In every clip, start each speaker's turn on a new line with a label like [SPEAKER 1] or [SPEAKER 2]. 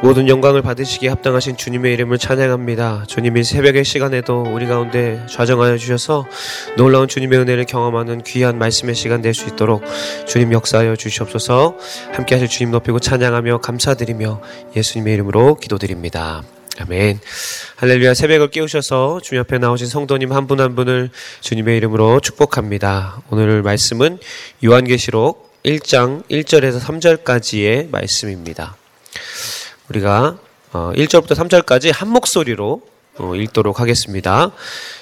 [SPEAKER 1] 모든 영광을 받으시기에 합당하신 주님의 이름을 찬양합니다. 주님이 새벽의 시간에도 우리 가운데 좌정하여 주셔서 놀라운 주님의 은혜를 경험하는 귀한 말씀의 시간 될 수 있도록 주님 역사하여 주시옵소서 함께 하실 주님 높이고 찬양하며 감사드리며 예수님의 이름으로 기도드립니다. 아멘. 할렐루야 새벽을 깨우셔서 주님 앞에 나오신 성도님 한 분한 한 분을 주님의 이름으로 축복합니다. 오늘 말씀은 요한계시록 1장 1절에서 3절까지의 말씀입니다. 우리가 1절부터 어, 3절까지 한 목소리로 어, 읽도록 하겠습니다.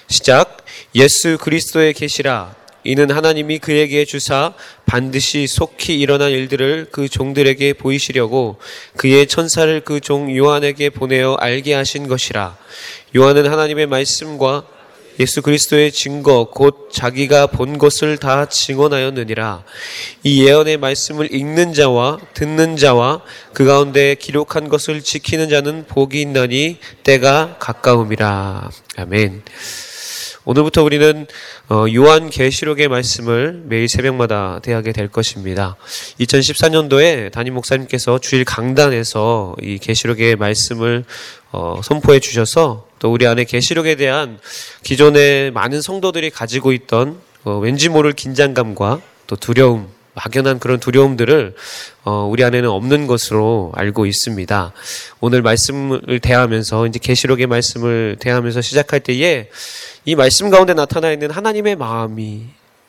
[SPEAKER 1] 시작. 예수 그리스도의 계시라 이는 하나님이 그에게 주사 반드시 속히 일어난 일들을 그 종들에게 보이시려고 그의 천사를 그 종 요한에게 보내어 알게 하신 것이라. 요한은 하나님의 말씀과 예수 그리스도의 증거 곧 자기가 본 것을 다 증언하였느니라. 이 예언의 말씀을 읽는 자와 듣는 자와 그 가운데 기록한 것을 지키는 자는 복이 있나니 때가 가까움이라. 아멘. 오늘부터 우리는 어, 요한 계시록의 말씀을 매일 새벽마다 대하게 될 것입니다. 2014년도에 담임 목사님께서 주일 강단에서 이 계시록의 말씀을 어, 선포해 주셔서 또 우리 안에 계시록에 대한 기존의 많은 성도들이 가지고 있던 어, 왠지 모를 긴장감과 또 두려움 막연한 그런 두려움들을 어, 우리 안에는 없는 것으로 알고 있습니다. 오늘 말씀을 대하면서 이제 계시록의 말씀을 대하면서 시작할 때에 이 말씀 가운데 나타나 있는 하나님의 마음이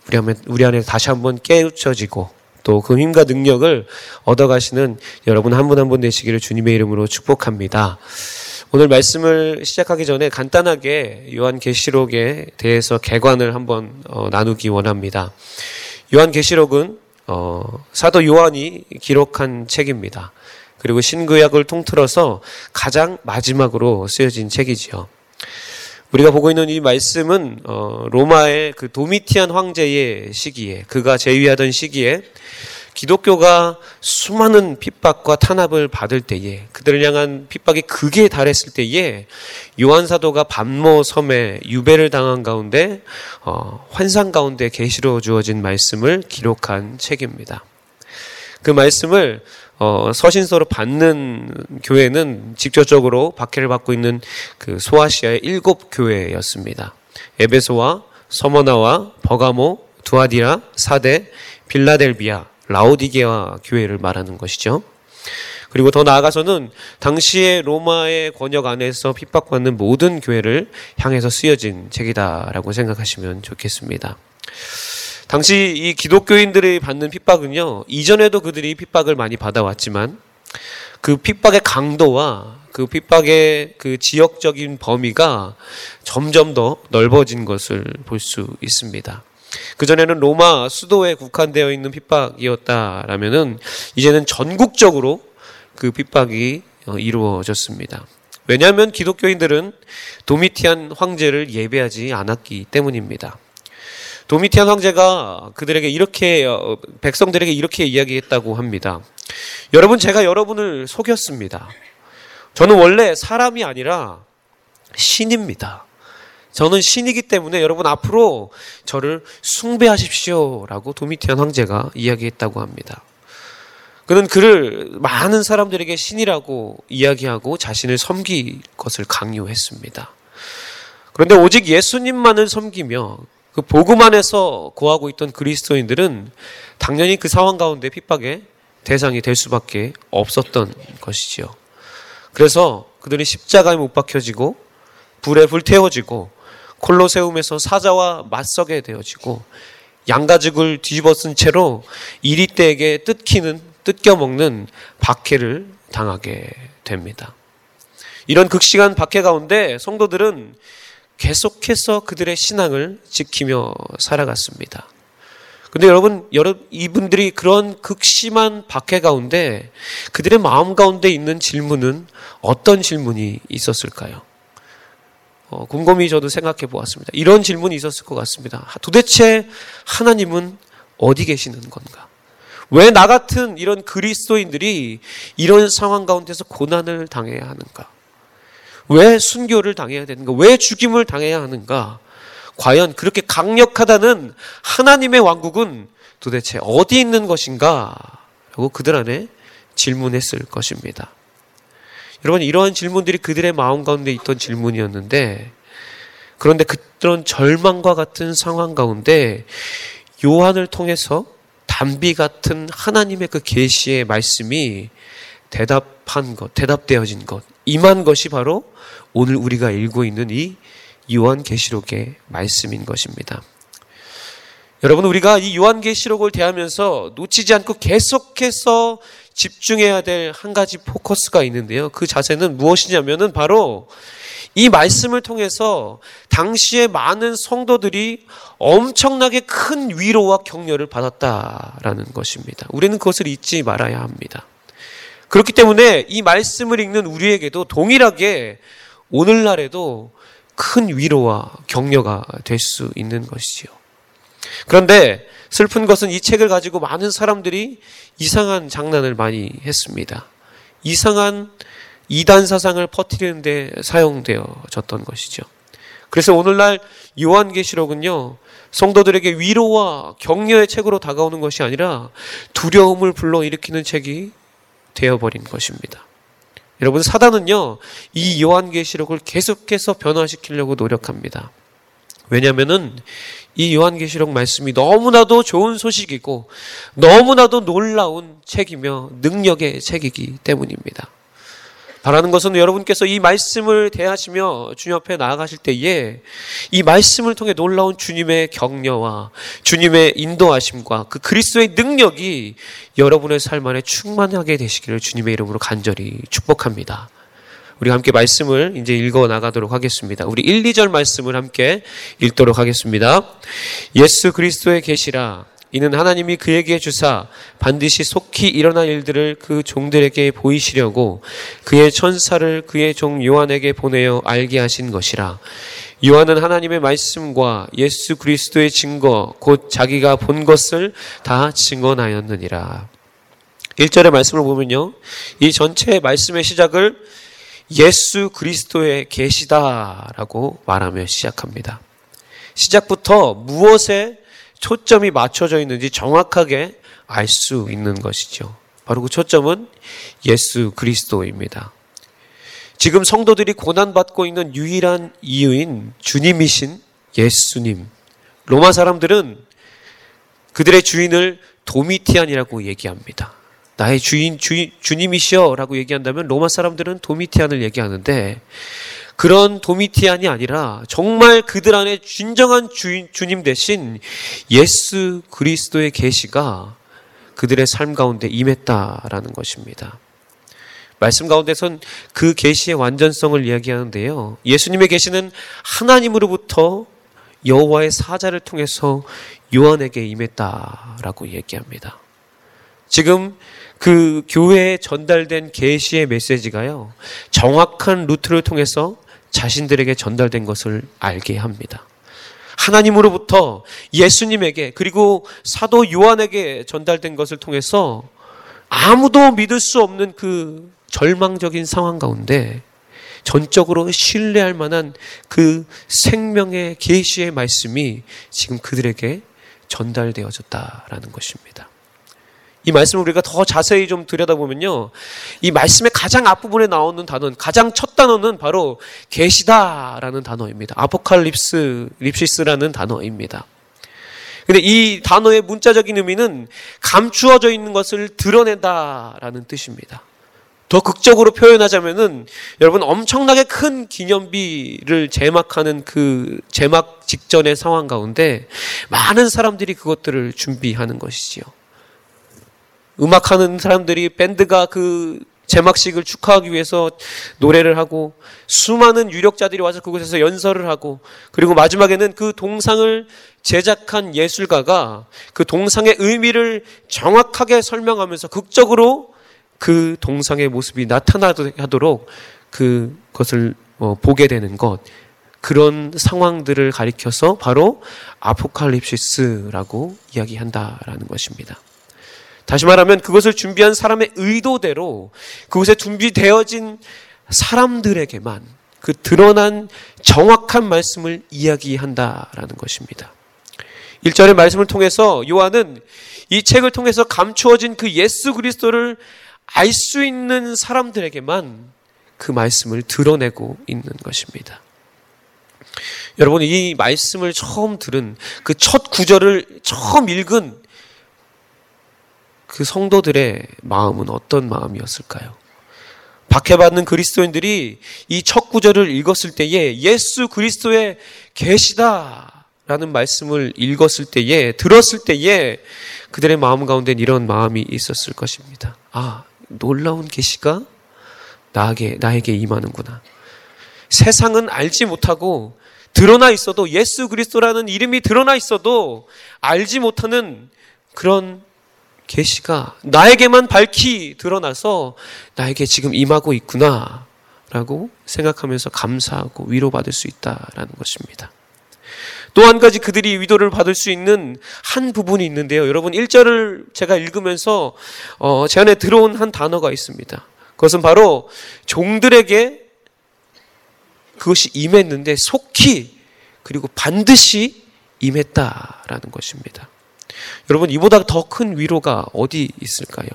[SPEAKER 1] 우리 안에 우리 안에 다시 한번 깨우쳐지고 또 그 힘과 능력을 얻어가시는 여러분 한 분 한 분 되시기를 주님의 이름으로 축복합니다. 오늘 말씀을 시작하기 전에 간단하게 요한 계시록에 대해서 개관을 한번 어, 나누기 원합니다. 요한 계시록은 어, 사도 요한이 기록한 책입니다. 그리고 신구약을 통틀어서 가장 마지막으로 쓰여진 책이지요. 우리가 보고 있는 이 말씀은 어, 로마의 그 도미티안 황제의 시기에 그가 제위하던 시기에 기독교가 수많은 핍박과 탄압을 받을 때에 그들을 향한 핍박이 극에 달했을 때에 요한 사도가 반모 섬에 유배를 당한 가운데 어, 환상 가운데 계시로 주어진 말씀을 기록한 책입니다. 그 말씀을 어, 서신서로 받는 교회는 직접적으로 박해를 받고 있는 그 소아시아의 일곱 교회였습니다. 에베소와 서머나와 버가모, 두아디라, 사대, 빌라델비아, 라오디게아 교회를 말하는 것이죠. 그리고 더 나아가서는 당시의 로마의 권역 안에서 핍박받는 모든 교회를 향해서 쓰여진 책이다라고 생각하시면 좋겠습니다. 당시 이 기독교인들이 받는 핍박은요, 이전에도 그들이 핍박을 많이 받아왔지만 그 핍박의 강도와 그 핍박의 그 지역적인 범위가 점점 더 넓어진 것을 볼 수 있습니다. 그전에는 로마 수도에 국한되어 있는 핍박이었다라면은 이제는 전국적으로 그 핍박이 어, 이루어졌습니다. 왜냐하면 기독교인들은 도미티안 황제를 예배하지 않았기 때문입니다. 도미티안 황제가 그들에게 이렇게 어, 백성들에게 이렇게 이야기했다고 합니다. 여러분 제가 여러분을 속였습니다. 저는 원래 사람이 아니라 신입니다. 저는 신이기 때문에 여러분 앞으로 저를 숭배하십시오라고 도미티안 황제가 이야기했다고 합니다. 그는 그를 많은 사람들에게 신이라고 이야기하고 자신을 섬길 것을 강요했습니다. 그런데 오직 예수님만을 섬기며 그 복음 안에서 구하고 있던 그리스도인들은 당연히 그 상황 가운데 핍박의 대상이 될 수밖에 없었던 것이지요. 그래서 그들이 십자가에 못 박혀지고 불에 불태워지고 콜로세움에서 사자와 맞서게 되어지고 양가죽을 뒤집어 쓴 채로 이리떼에게 뜯기는 뜯겨 먹는 박해를 당하게 됩니다. 이런 극심한 박해 가운데 성도들은 계속해서 그들의 신앙을 지키며 살아갔습니다. 근데 여러분, 여러분, 이분들이 그런 극심한 박해 가운데 그들의 마음 가운데 있는 질문은 어떤 질문이 있었을까요? 어, 곰곰이 저도 생각해 보았습니다. 이런 질문이 있었을 것 같습니다. 도대체 하나님은 어디 계시는 건가? 왜 나 같은 이런 그리스도인들이 이런 상황 가운데서 고난을 당해야 하는가? 왜 순교를 당해야 되는가? 왜 죽임을 당해야 하는가? 과연 그렇게 강력하다는 하나님의 왕국은 도대체 어디 있는 것인가? 라고 그들 안에 질문했을 것입니다. 여러분 이러한 질문들이 그들의 마음 가운데 있던 질문이었는데 그런데 그런 절망과 같은 상황 가운데 요한을 통해서 담비 같은 하나님의 그 계시의 말씀이 대답한 것, 대답되어진 것, 임한 것이 바로 오늘 우리가 읽고 있는 이 요한 계시록의 말씀인 것입니다. 여러분 우리가 이 요한 계시록을 대하면서 놓치지 않고 계속해서 집중해야 될 한 가지 포커스가 있는데요. 그 자세는 무엇이냐면은 바로 이 말씀을 통해서 당시에 많은 성도들이 엄청나게 큰 위로와 격려를 받았다라는 것입니다. 우리는 그것을 잊지 말아야 합니다. 그렇기 때문에 이 말씀을 읽는 우리에게도 동일하게 오늘날에도 큰 위로와 격려가 될 수 있는 것이지요. 그런데 슬픈 것은 이 책을 가지고 많은 사람들이 이상한 장난을 많이 했습니다. 이상한 이단 사상을 퍼뜨리는데 사용되어졌던 것이죠. 그래서 오늘날 요한계시록은요, 성도들에게 위로와 격려의 책으로 다가오는 것이 아니라 두려움을 불러일으키는 책이 되어버린 것입니다. 여러분, 사단은요, 이 요한계시록을 계속해서 변화시키려고 노력합니다. 왜냐하면은 이 요한계시록 말씀이 너무나도 좋은 소식이고 너무나도 놀라운 책이며 능력의 책이기 때문입니다. 바라는 것은 여러분께서 이 말씀을 대하시며 주님 앞에 나아가실 때에 이 말씀을 통해 놀라운 주님의 격려와 주님의 인도하심과 그 그리스도의 능력이 여러분의 삶 안에 충만하게 되시기를 주님의 이름으로 간절히 축복합니다. 우리 함께 말씀을 이제 읽어 나가도록 하겠습니다. 우리 1, 2절 말씀을 함께 읽도록 하겠습니다. 예수 그리스도의 계시라 이는 하나님이 그에게 주사 반드시 속히 일어날 일들을 그 종들에게 보이시려고 그의 천사를 그의 종 요한에게 보내어 알게 하신 것이라. 요한은 하나님의 말씀과 예수 그리스도의 증거, 곧 자기가 본 것을 다 증언하였느니라. 1절의 말씀을 보면요. 이 전체 말씀의 시작을 예수 그리스도의 계시다라고 말하며 시작합니다. 시작부터 무엇에 초점이 맞춰져 있는지 정확하게 알 수 있는 것이죠. 바로 그 초점은 예수 그리스도입니다. 지금 성도들이 고난받고 있는 유일한 이유인 주님이신 예수님. 로마 사람들은 그들의 주인을 도미티안이라고 얘기합니다. 나의 주인, 주, 주님이시여 라고 얘기한다면 로마 사람들은 도미티안을 얘기하는데 그런 도미티안이 아니라 정말 그들 안에 진정한 주인, 주님 대신 예수 그리스도의 계시가 그들의 삶 가운데 임했다라는 것입니다. 말씀 가운데선 그 계시의 완전성을 이야기하는데요. 예수님의 계시는 하나님으로부터 여호와의 사자를 통해서 요한에게 임했다라고 얘기합니다. 지금 그 교회에 전달된 계시의 메시지가요. 정확한 루트를 통해서 자신들에게 전달된 것을 알게 합니다. 하나님으로부터 예수님에게 그리고 사도 요한에게 전달된 것을 통해서 아무도 믿을 수 없는 그 절망적인 상황 가운데 전적으로 신뢰할 만한 그 생명의 계시의 말씀이 지금 그들에게 전달되어졌다라는 것입니다. 이 말씀을 우리가 더 자세히 좀 들여다보면요. 이 말씀의 가장 앞부분에 나오는 단어는 가장 첫 단어는 바로 계시다라는 단어입니다. 아포칼립스 립시스라는 단어입니다. 근데 이 단어의 문자적인 의미는 감추어져 있는 것을 드러낸다라는 뜻입니다. 더 극적으로 표현하자면은 여러분 엄청나게 큰 기념비를 제막하는 그 제막 직전의 상황 가운데 많은 사람들이 그것들을 준비하는 것이지요. 음악하는 사람들이 밴드가 그 제막식을 축하하기 위해서 노래를 하고 수많은 유력자들이 와서 그곳에서 연설을 하고 그리고 마지막에는 그 동상을 제작한 예술가가 그 동상의 의미를 정확하게 설명하면서 극적으로 그 동상의 모습이 나타나도록 그것을 어, 보게 되는 것 그런 상황들을 가리켜서 바로 아포칼립시스라고 이야기한다라는 것입니다. 다시 말하면 그것을 준비한 사람의 의도대로 그곳에 준비되어진 사람들에게만 그 드러난 정확한 말씀을 이야기한다라는 것입니다. 1절의 말씀을 통해서 요한은 이 책을 통해서 감추어진 그 예수 그리스도를 알 수 있는 사람들에게만 그 말씀을 드러내고 있는 것입니다. 여러분, 이 말씀을 처음 들은 그 첫 구절을 처음 읽은 그 성도들의 마음은 어떤 마음이었을까요? 박해받는 그리스도인들이 이 첫 구절을 읽었을 때에 예수 그리스도의 계시다라는 말씀을 읽었을 때에 들었을 때에 그들의 마음 가운데 이런 마음이 있었을 것입니다. 아, 놀라운 계시가 나에게 나에게 임하는구나. 세상은 알지 못하고 드러나 있어도 예수 그리스도라는 이름이 드러나 있어도 알지 못하는 그런 계시가 나에게만 밝히 드러나서 나에게 지금 임하고 있구나라고 생각하면서 감사하고 위로받을 수 있다라는 것입니다. 또 한 가지 그들이 위도를 받을 수 있는 한 부분이 있는데요. 여러분 1절을 제가 읽으면서 어, 제 안에 들어온 한 단어가 있습니다. 그것은 바로 종들에게 그것이 임했는데 속히 그리고 반드시 임했다라는 것입니다. 여러분, 이보다 더 큰 위로가 어디 있을까요?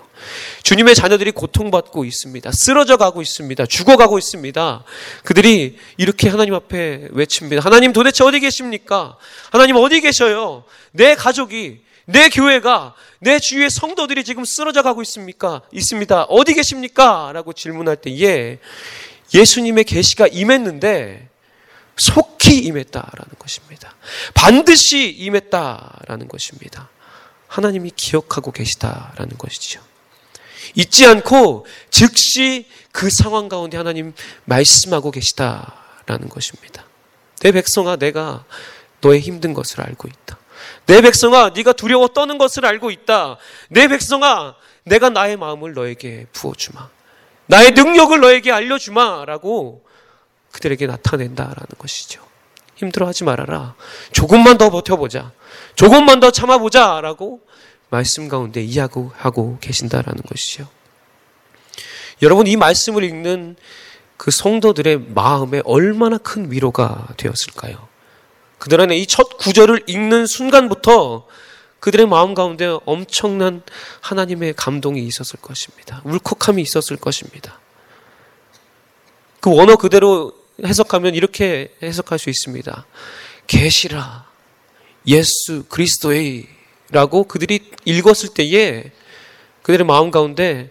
[SPEAKER 1] 주님의 자녀들이 고통받고 있습니다. 쓰러져 가고 있습니다. 죽어가고 있습니다. 그들이 이렇게 하나님 앞에 외칩니다. 하나님 도대체 어디 계십니까? 하나님 어디 계셔요? 내 가족이, 내 교회가, 내 주위의 성도들이 지금 쓰러져 가고 있습니까? 있습니다. 어디 계십니까? 라고 질문할 때에 예수님의 계시가 임했는데 속히 임했다라는 것입니다. 반드시 임했다라는 것입니다. 하나님이 기억하고 계시다라는 것이죠. 잊지 않고 즉시 그 상황 가운데 하나님 말씀하고 계시다라는 것입니다. 내 백성아 내가 너의 힘든 것을 알고 있다. 내 백성아 네가 두려워 떠는 것을 알고 있다. 내 백성아 내가 나의 마음을 너에게 부어 주마. 나의 능력을 너에게 알려 주마라고 그들에게 나타낸다라는 것이죠. 힘들어하지 말아라. 조금만 더 버텨보자. 조금만 더 참아보자라고 말씀 가운데 이야기하고 계신다라는 것이죠. 여러분 이 말씀을 읽는 그 성도들의 마음에 얼마나 큰 위로가 되었을까요? 그들 안에 이 첫 구절을 읽는 순간부터 그들의 마음 가운데 엄청난 하나님의 감동이 있었을 것입니다. 울컥함이 있었을 것입니다. 그 원어 그대로 해석하면 이렇게 해석할 수 있습니다. 계시라 예수 그리스도의 라고 그들이 읽었을 때에 그들의 마음 가운데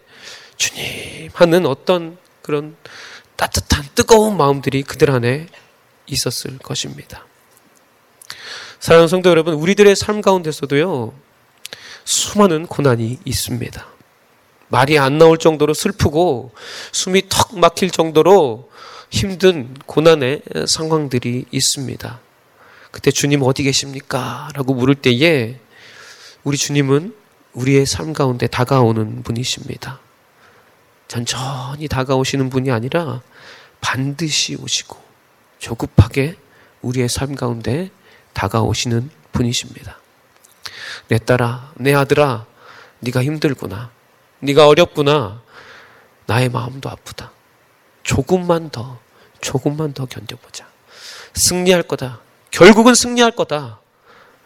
[SPEAKER 1] 주님 하는 어떤 그런 따뜻한 뜨거운 마음들이 그들 안에 있었을 것입니다. 사랑하는 성도 여러분, 우리들의 삶 가운데서도요, 수많은 고난이 있습니다. 말이 안 나올 정도로 슬프고 숨이 턱 막힐 정도로 힘든 고난의 상황들이 있습니다. 그때 주님 어디 계십니까? 라고 물을 때에 우리 주님은 우리의 삶 가운데 다가오는 분이십니다. 천천히 다가오시는 분이 아니라 반드시 오시고 조급하게 우리의 삶 가운데 다가오시는 분이십니다. 내 딸아, 내 아들아, 네가 힘들구나. 네가 어렵구나. 나의 마음도 아프다. 조금만 더, 조금만 더 견뎌보자. 승리할 거다. 결국은 승리할 거다.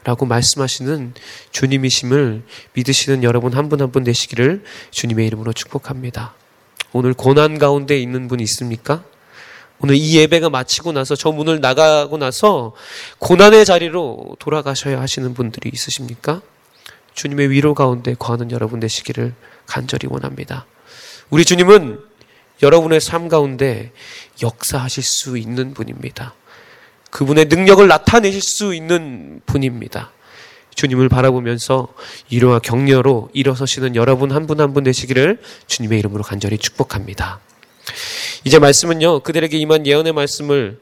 [SPEAKER 1] 라고 말씀하시는 주님이심을 믿으시는 여러분 한분 한 분 되시기를 주님의 이름으로 축복합니다. 오늘 고난 가운데 있는 분 있습니까? 오늘 이 예배가 마치고 나서 저 문을 나가고 나서 고난의 자리로 돌아가셔야 하시는 분들이 있으십니까? 주님의 위로 가운데 거하는 여러분 되시기를 간절히 원합니다. 우리 주님은 여러분의 삶 가운데 역사하실 수 있는 분입니다. 그분의 능력을 나타내실 수 있는 분입니다. 주님을 바라보면서 이로와 격려로 일어서시는 여러분 한 분 한분 되시기를 주님의 이름으로 간절히 축복합니다. 이제 말씀은요, 그들에게 임한 예언의 말씀을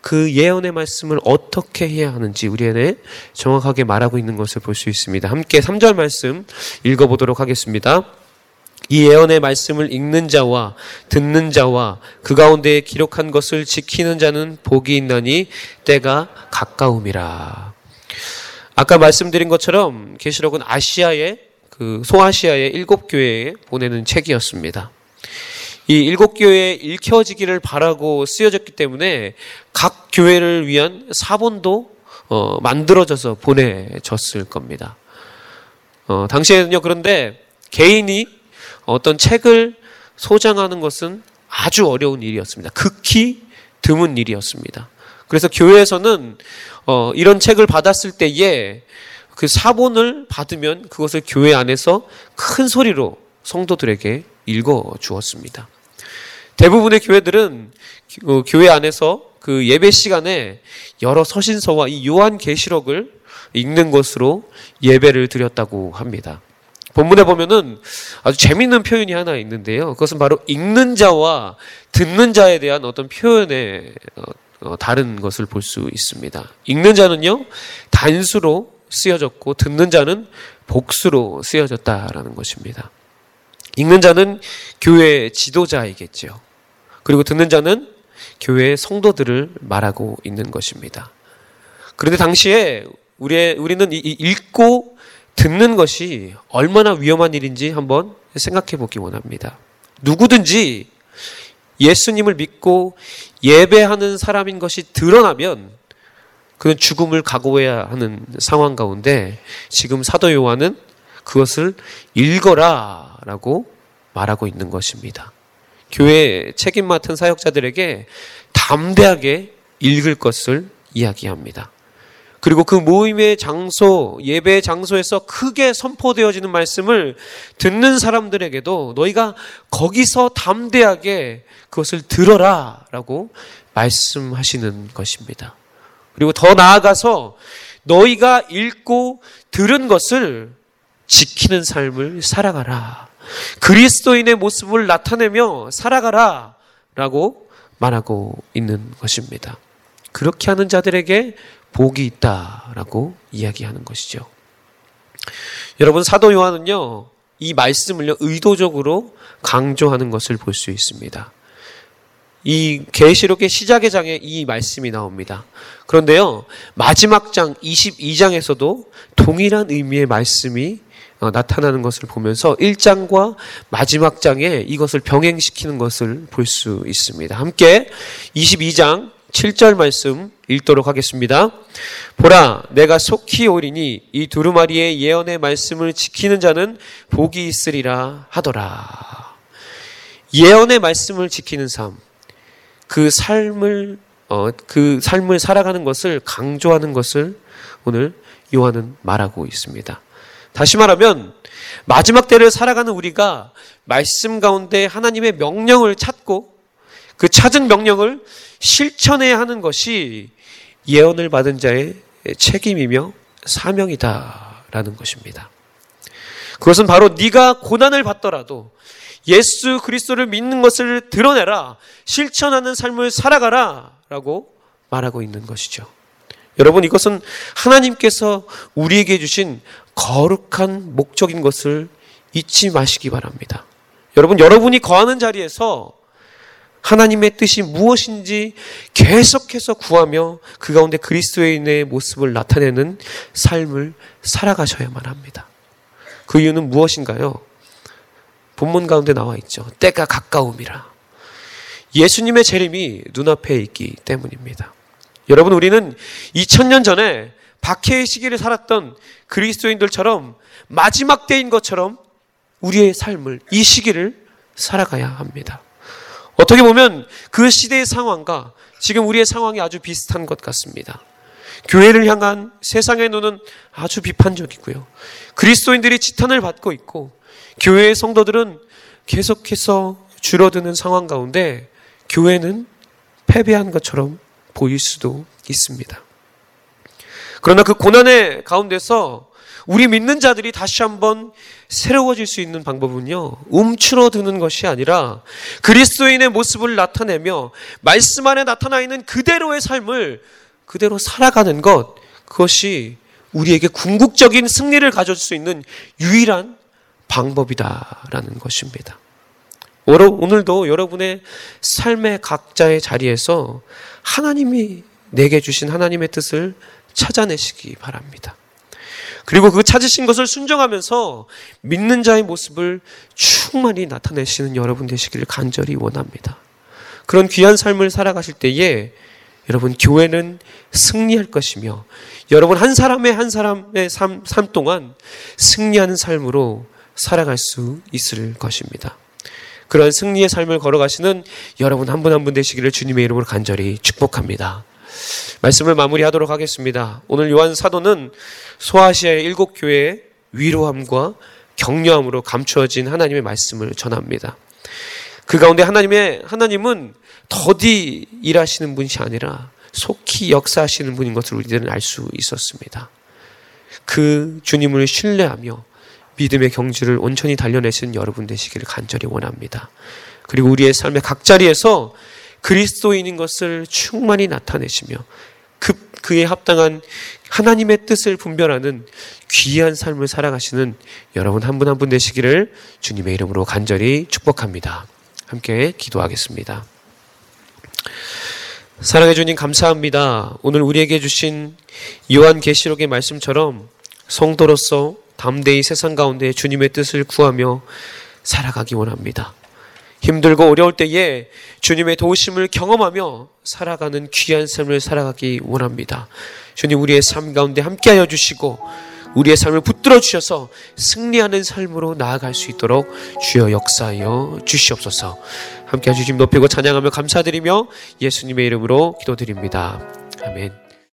[SPEAKER 1] 그 예언의 말씀을 어떻게 해야 하는지 우리 안에 정확하게 말하고 있는 것을 볼 수 있습니다. 함께 3절 말씀 읽어보도록 하겠습니다. 이 예언의 말씀을 읽는 자와 듣는 자와 그 가운데 기록한 것을 지키는 자는 복이 있나니 때가 가까움이라. 아까 말씀드린 것처럼 계시록은 아시아의 그 소아시아의 일곱 교회에 보내는 책이었습니다. 이 일곱 교회에 읽혀지기를 바라고 쓰여졌기 때문에 각 교회를 위한 사본도 어, 만들어져서 보내졌을 겁니다. 어, 당시에는요 그런데 개인이 어떤 책을 소장하는 것은 아주 어려운 일이었습니다. 극히 드문 일이었습니다. 그래서 교회에서는 어, 이런 책을 받았을 때에 그 사본을 받으면 그것을 교회 안에서 큰 소리로 성도들에게 읽어 주었습니다. 대부분의 교회들은 어, 교회 안에서 그 예배 시간에 여러 서신서와 이 요한 계시록을 읽는 것으로 예배를 드렸다고 합니다. 본문에 보면은 아주 재밌는 표현이 하나 있는데요. 그것은 바로 읽는 자와 듣는 자에 대한 어떤 표현의 어, 어, 다른 것을 볼 수 있습니다. 읽는 자는요, 단수로 쓰여졌고, 듣는 자는 복수로 쓰여졌다라는 것입니다. 읽는 자는 교회 지도자이겠죠. 그리고 듣는 자는 교회 성도들을 말하고 있는 것입니다. 그런데 당시에 우리 우리는 읽고 듣는 것이 얼마나 위험한 일인지 한번 생각해 보기 원합니다. 누구든지 예수님을 믿고 예배하는 사람인 것이 드러나면 그는 죽음을 각오해야 하는 상황 가운데 지금 사도 요한은 그것을 읽어라 라고 말하고 있는 것입니다. 교회 책임 맡은 사역자들에게 담대하게 읽을 것을 이야기합니다. 그리고 그 모임의 장소, 예배 장소에서 크게 선포되어지는 말씀을 듣는 사람들에게도 너희가 거기서 담대하게 그것을 들어라 라고 말씀하시는 것입니다. 그리고 더 나아가서 너희가 읽고 들은 것을 지키는 삶을 살아가라. 그리스도인의 모습을 나타내며 살아가라. 라고 말하고 있는 것입니다. 그렇게 하는 자들에게 복이 있다라고 이야기하는 것이죠. 여러분 사도 요한은요 이 말씀을요 의도적으로 강조하는 것을 볼 수 있습니다. 이 계시록의 시작의 장에 이 말씀이 나옵니다. 그런데요 마지막 장 22장에서도 동일한 의미의 말씀이 어, 나타나는 것을 보면서 1장과 마지막 장에 이것을 병행시키는 것을 볼 수 있습니다. 함께 22장 7절 말씀 읽도록 하겠습니다. 보라, 내가 속히 오리니 이 두루마리의 예언의 말씀을 지키는 자는 복이 있으리라 하더라. 예언의 말씀을 지키는 삶, 그 삶을 어, 그 삶을 살아가는 것을 강조하는 것을 오늘 요한은 말하고 있습니다. 다시 말하면 마지막 때를 살아가는 우리가 말씀 가운데 하나님의 명령을 찾고 그 찾은 명령을 실천해야 하는 것이 예언을 받은 자의 책임이며 사명이다라는 것입니다. 그것은 바로 네가 고난을 받더라도 예수 그리스도를 믿는 것을 드러내라, 실천하는 삶을 살아가라라고 말하고 있는 것이죠. 여러분 이것은 하나님께서 우리에게 주신 거룩한 목적인 것을 잊지 마시기 바랍니다. 여러분 여러분이 거하는 자리에서 하나님의 뜻이 무엇인지 계속해서 구하며 그 가운데 그리스도인의 모습을 나타내는 삶을 살아가셔야만 합니다. 그 이유는 무엇인가요? 본문 가운데 나와 있죠. 때가 가까움이라. 예수님의 재림이 눈앞에 있기 때문입니다. 여러분, 우리는 2000년 전에 박해의 시기를 살았던 그리스도인들처럼 마지막 때인 것처럼 우리의 삶을, 이 시기를 살아가야 합니다. 어떻게 보면 그 시대의 상황과 지금 우리의 상황이 아주 비슷한 것 같습니다. 교회를 향한 세상의 눈은 아주 비판적이고요. 그리스도인들이 지탄을 받고 있고 교회의 성도들은 계속해서 줄어드는 상황 가운데 교회는 패배한 것처럼 보일 수도 있습니다. 그러나 그 고난의 가운데서 우리 믿는 자들이 다시 한번 새로워질 수 있는 방법은요, 움츠러드는 것이 아니라 그리스도인의 모습을 나타내며 말씀 안에 나타나 있는 그대로의 삶을 그대로 살아가는 것, 그것이 우리에게 궁극적인 승리를 가져줄 수 있는 유일한 방법이다라는 것입니다. 오늘도 여러분의 삶의 각자의 자리에서 하나님이 내게 주신 하나님의 뜻을 찾아내시기 바랍니다. 그리고 그 찾으신 것을 순종하면서 믿는 자의 모습을 충만히 나타내시는 여러분 되시기를 간절히 원합니다. 그런 귀한 삶을 살아가실 때에 여러분 교회는 승리할 것이며 여러분 한 사람의 한 사람의 삶, 삶 동안 승리하는 삶으로 살아갈 수 있을 것입니다. 그러한 승리의 삶을 걸어가시는 여러분 한 분 한 분 되시기를 주님의 이름으로 간절히 축복합니다. 말씀을 마무리하도록 하겠습니다. 오늘 요한 사도는 소아시아의 일곱 교회의 위로함과 격려함으로 감추어진 하나님의 말씀을 전합니다. 그 가운데 하나님의 하나님은 더디 일하시는 분이 아니라 속히 역사하시는 분인 것을 우리들은 알 수 있었습니다. 그 주님을 신뢰하며 믿음의 경주를 온전히 달려내시는 여러분 되시기를 간절히 원합니다. 그리고 우리의 삶의 각 자리에서 그리스도인인 것을 충만히 나타내시며 그, 그에 합당한 하나님의 뜻을 분별하는 귀한 삶을 살아가시는 여러분 한 분 한 분 되시기를 주님의 이름으로 간절히 축복합니다. 함께 기도하겠습니다. 사랑해 주님 감사합니다. 오늘 우리에게 주신 요한 계시록의 말씀처럼 성도로서 담대히 세상 가운데 주님의 뜻을 구하며 살아가기 원합니다. 힘들고 어려울 때에 주님의 도우심을 경험하며 살아가는 귀한 삶을 살아가기 원합니다. 주님 우리의 삶 가운데 함께하여 주시고 우리의 삶을 붙들어 주셔서 승리하는 삶으로 나아갈 수 있도록 주여 역사하여 주시옵소서. 함께해 주심 높이고 찬양하며 감사드리며 예수님의 이름으로 기도드립니다. 아멘.